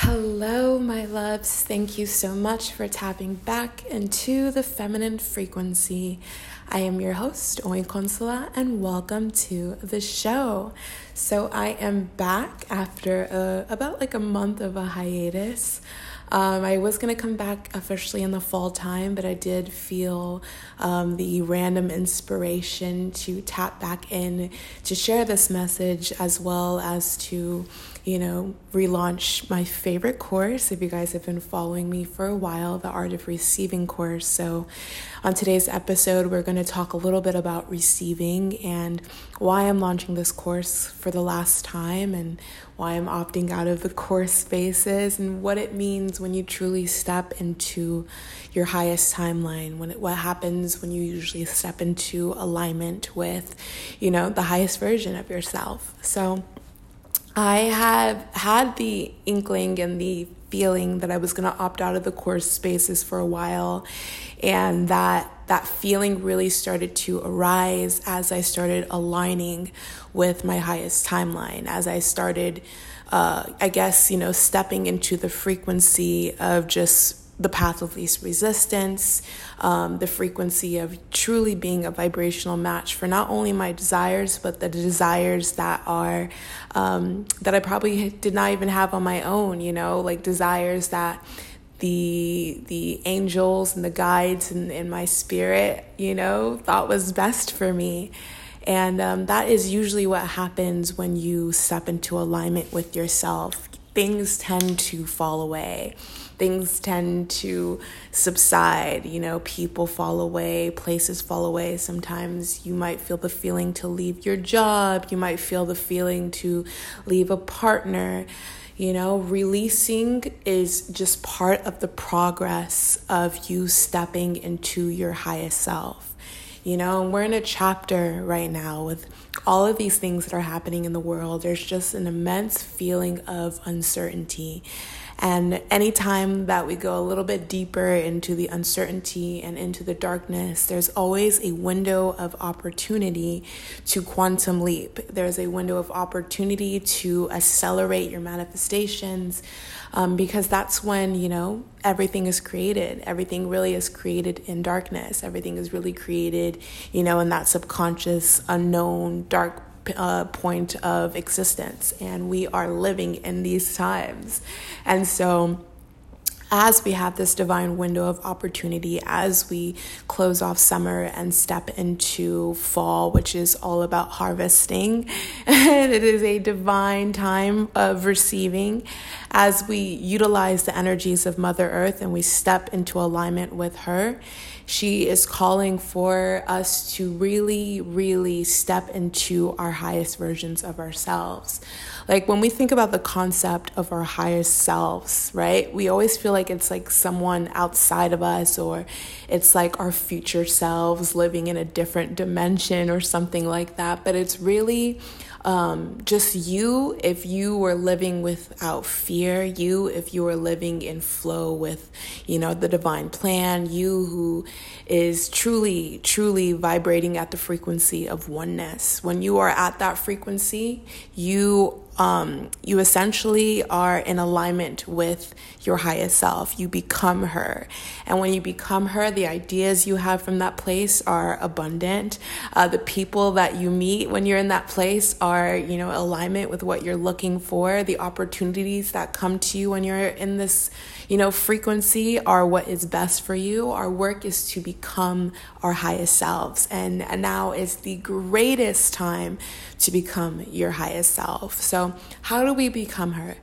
Hello, my loves. Thank you so much for tapping back into the feminine frequency. I am your host, Oin Consola, and welcome to the show. So, I am back after a, about like a month of a hiatus. Um, I was going to come back officially in the fall time, but I did feel um, the random inspiration to tap back in to share this message as well as to you know, relaunch my favorite course. If you guys have been following me for a while, the Art of Receiving course. So, on today's episode, we're going to talk a little bit about receiving and why I'm launching this course for the last time and why I'm opting out of the course spaces and what it means when you truly step into your highest timeline. When it, what happens when you usually step into alignment with, you know, the highest version of yourself. So, I have had the inkling and the feeling that I was going to opt out of the course spaces for a while and that that feeling really started to arise as I started aligning with my highest timeline as I started uh, I guess you know stepping into the frequency of just the path of least resistance, um, the frequency of truly being a vibrational match for not only my desires, but the desires that are um, that I probably did not even have on my own. You know, like desires that the the angels and the guides in, in my spirit, you know, thought was best for me. And um, that is usually what happens when you step into alignment with yourself. Things tend to fall away things tend to subside. You know, people fall away, places fall away. Sometimes you might feel the feeling to leave your job, you might feel the feeling to leave a partner. You know, releasing is just part of the progress of you stepping into your highest self. You know, we're in a chapter right now with all of these things that are happening in the world. There's just an immense feeling of uncertainty. And anytime that we go a little bit deeper into the uncertainty and into the darkness, there's always a window of opportunity to quantum leap. There's a window of opportunity to accelerate your manifestations um, because that's when, you know, everything is created. Everything really is created in darkness. Everything is really created, you know, in that subconscious, unknown, dark uh, point of existence, and we are living in these times. And so, as we have this divine window of opportunity, as we close off summer and step into fall, which is all about harvesting, and it is a divine time of receiving as we utilize the energies of Mother Earth and we step into alignment with her she is calling for us to really, really step into our highest versions of ourselves. Like when we think about the concept of our highest selves, right? We always feel like it's like someone outside of us or it's like our future selves living in a different dimension or something like that. But it's really um, just you, if you were living without fear, you, if you were living in flow with, you know, the divine plan, you who is truly, truly vibrating at the frequency of oneness. When you are at that frequency, you um, you essentially are in alignment with your highest self. You become her. And when you become her, the ideas you have from that place are abundant. Uh, the people that you meet when you're in that place are, you know, alignment with what you're looking for. The opportunities that come to you when you're in this, you know, frequency are what is best for you. Our work is to become our highest selves. And, now is the greatest time to become your highest self. So, how do we become her?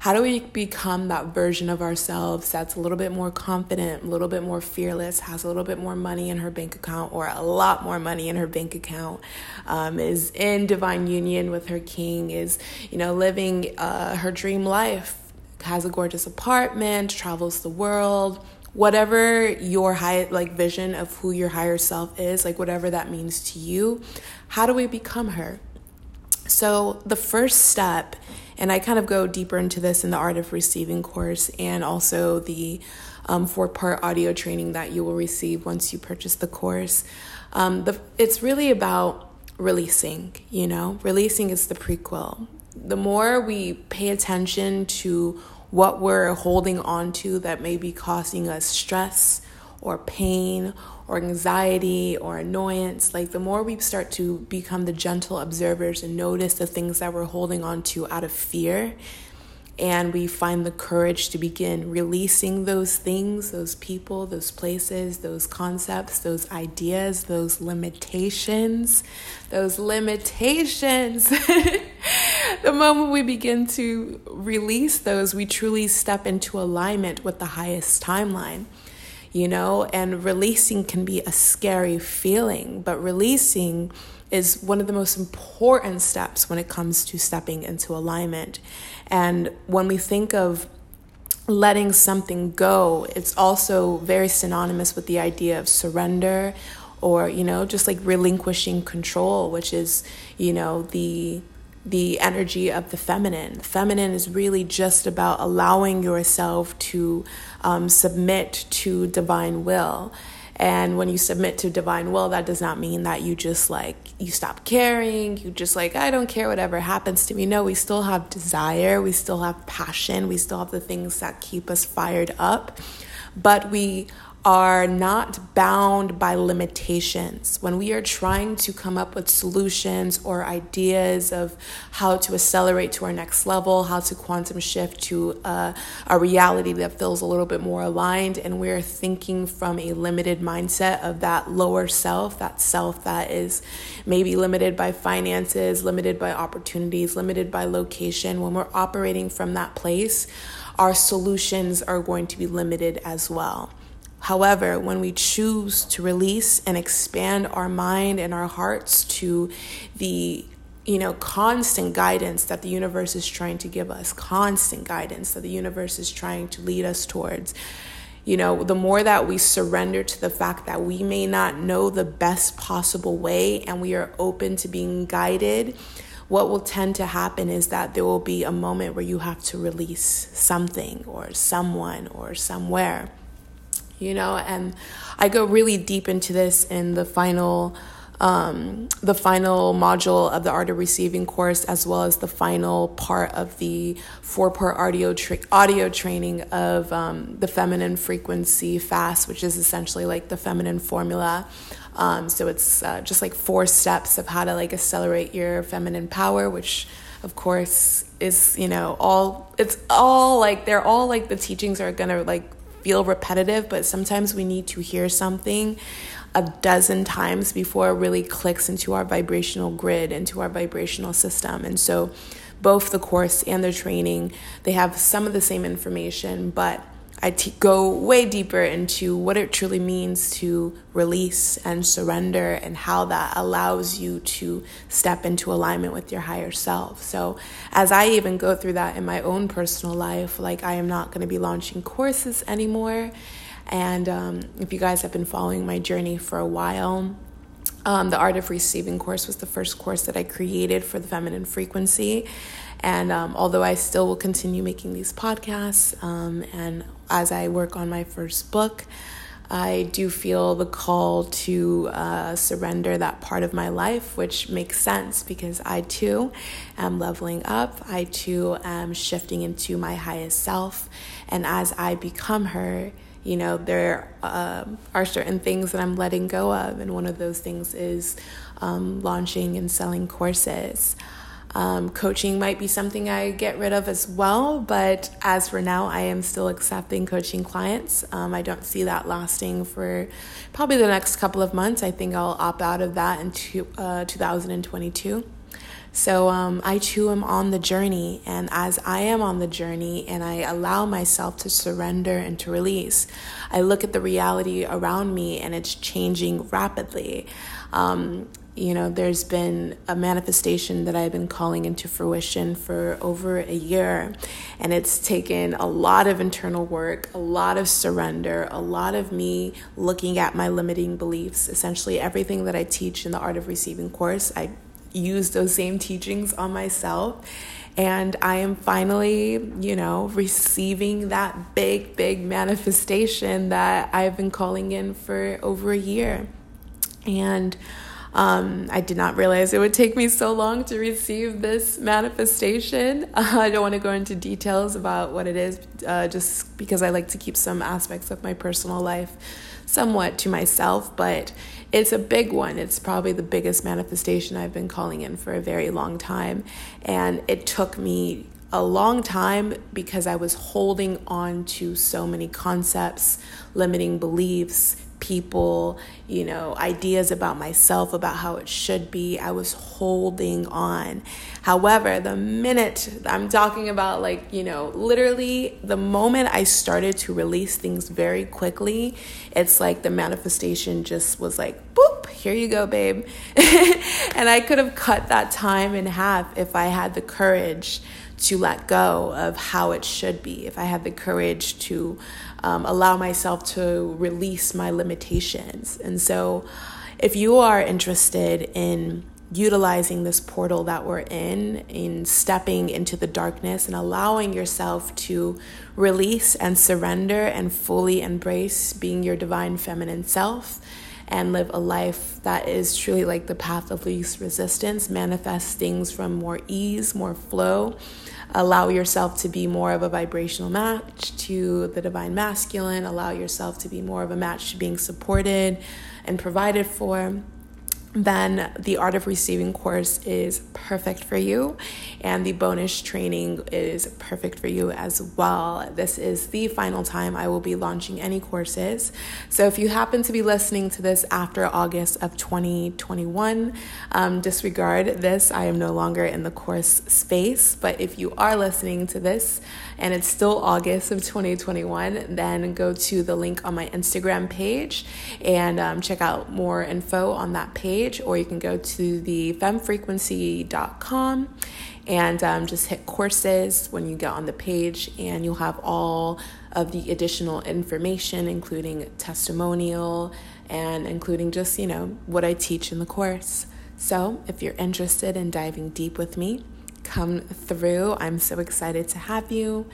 How do we become that version of ourselves that's a little bit more confident, a little bit more fearless, has a little bit more money in her bank account or a lot more money in her bank account, um, is in divine union with her king, is, you know, living uh, her dream life, has a gorgeous apartment, travels the world, whatever your high like vision of who your higher self is, like whatever that means to you, how do we become her? So, the first step, and I kind of go deeper into this in the Art of Receiving course and also the um, four part audio training that you will receive once you purchase the course. Um, the, it's really about releasing, you know, releasing is the prequel. The more we pay attention to what we're holding on to that may be causing us stress or pain or anxiety or annoyance, like the more we start to become the gentle observers and notice the things that we're holding on to out of fear, and we find the courage to begin releasing those things, those people, those places, those concepts, those ideas, those limitations, those limitations. the moment we begin to release those, we truly step into alignment with the highest timeline you know, and releasing can be a scary feeling, but releasing is one of the most important steps when it comes to stepping into alignment. And when we think of letting something go, it's also very synonymous with the idea of surrender or, you know, just like relinquishing control, which is, you know, the the energy of the feminine. The feminine is really just about allowing yourself to um, submit to divine will. And when you submit to divine will, that does not mean that you just like, you stop caring, you just like, I don't care whatever happens to me. No, we still have desire, we still have passion, we still have the things that keep us fired up. But we are not bound by limitations. When we are trying to come up with solutions or ideas of how to accelerate to our next level, how to quantum shift to a, a reality that feels a little bit more aligned, and we're thinking from a limited mindset of that lower self, that self that is maybe limited by finances, limited by opportunities, limited by location, when we're operating from that place, our solutions are going to be limited as well. However, when we choose to release and expand our mind and our hearts to the you know, constant guidance that the universe is trying to give us, constant guidance that the universe is trying to lead us towards. You know, the more that we surrender to the fact that we may not know the best possible way and we are open to being guided, what will tend to happen is that there will be a moment where you have to release something or someone or somewhere you know, and I go really deep into this in the final um, the final module of the art of receiving course as well as the final part of the four part audio tra- audio training of um, the feminine frequency fast which is essentially like the feminine formula. Um, so it's uh, just like four steps of how to like accelerate your feminine power which of course is you know all it's all like they're all like the teachings are gonna like feel repetitive, but sometimes we need to hear something a dozen times before it really clicks into our vibrational grid, into our vibrational system. And so, both the course and the training, they have some of the same information, but I t- go way deeper into what it truly means to release and surrender and how that allows you to step into alignment with your higher self. So, as I even go through that in my own personal life, like I am not going to be launching courses anymore. And um, if you guys have been following my journey for a while, um, the Art of Receiving course was the first course that I created for the feminine frequency. And um, although I still will continue making these podcasts, um, and as I work on my first book, I do feel the call to uh, surrender that part of my life, which makes sense because I too am leveling up. I too am shifting into my highest self. And as I become her, you know, there uh, are certain things that I'm letting go of. And one of those things is um, launching and selling courses. Um, coaching might be something I get rid of as well, but as for now, I am still accepting coaching clients. Um, I don't see that lasting for probably the next couple of months. I think I'll opt out of that in two, uh, 2022. So um, I too am on the journey, and as I am on the journey and I allow myself to surrender and to release, I look at the reality around me and it's changing rapidly. Um, you know, there's been a manifestation that I've been calling into fruition for over a year. And it's taken a lot of internal work, a lot of surrender, a lot of me looking at my limiting beliefs. Essentially, everything that I teach in the Art of Receiving course, I use those same teachings on myself. And I am finally, you know, receiving that big, big manifestation that I've been calling in for over a year. And Um, I did not realize it would take me so long to receive this manifestation. Uh, I don't want to go into details about what it is, uh, just because I like to keep some aspects of my personal life somewhat to myself, but it's a big one. It's probably the biggest manifestation I've been calling in for a very long time. And it took me a long time because I was holding on to so many concepts, limiting beliefs, people, you know, ideas about myself, about how it should be. I was holding on. However, the minute I'm talking about, like, you know, literally the moment I started to release things very quickly, it's like the manifestation just was like, boop, here you go, babe. and I could have cut that time in half if I had the courage to let go of how it should be, if I had the courage to um, allow myself to release my limitations. And so, if you are interested in utilizing this portal that we're in, in stepping into the darkness and allowing yourself to release and surrender and fully embrace being your divine feminine self and live a life that is truly like the path of least resistance, manifest things from more ease, more flow, allow yourself to be more of a vibrational match to the divine masculine, allow yourself to be more of a match to being supported and provided for then the Art of Receiving course is perfect for you, and the bonus training is perfect for you as well. This is the final time I will be launching any courses. So, if you happen to be listening to this after August of 2021, um, disregard this. I am no longer in the course space, but if you are listening to this and it's still August of 2021, then go to the link on my Instagram page and um, check out more info on that page page, or you can go to the femfrequency.com and um, just hit courses when you get on the page, and you'll have all of the additional information, including testimonial and including just, you know, what I teach in the course. So, if you're interested in diving deep with me, come through. I'm so excited to have you.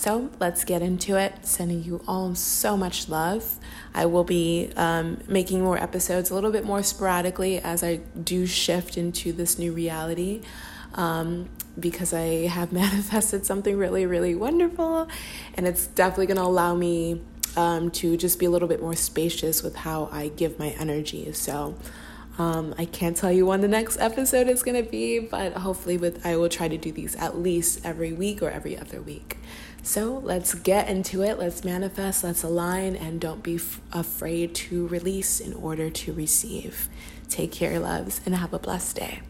So let's get into it. Sending you all so much love. I will be um, making more episodes a little bit more sporadically as I do shift into this new reality. Um, because I have manifested something really, really wonderful, and it's definitely going to allow me um, to just be a little bit more spacious with how I give my energy. So, um, I can't tell you when the next episode is going to be, but hopefully, with I will try to do these at least every week or every other week. So let's get into it. Let's manifest, let's align, and don't be f- afraid to release in order to receive. Take care, loves, and have a blessed day.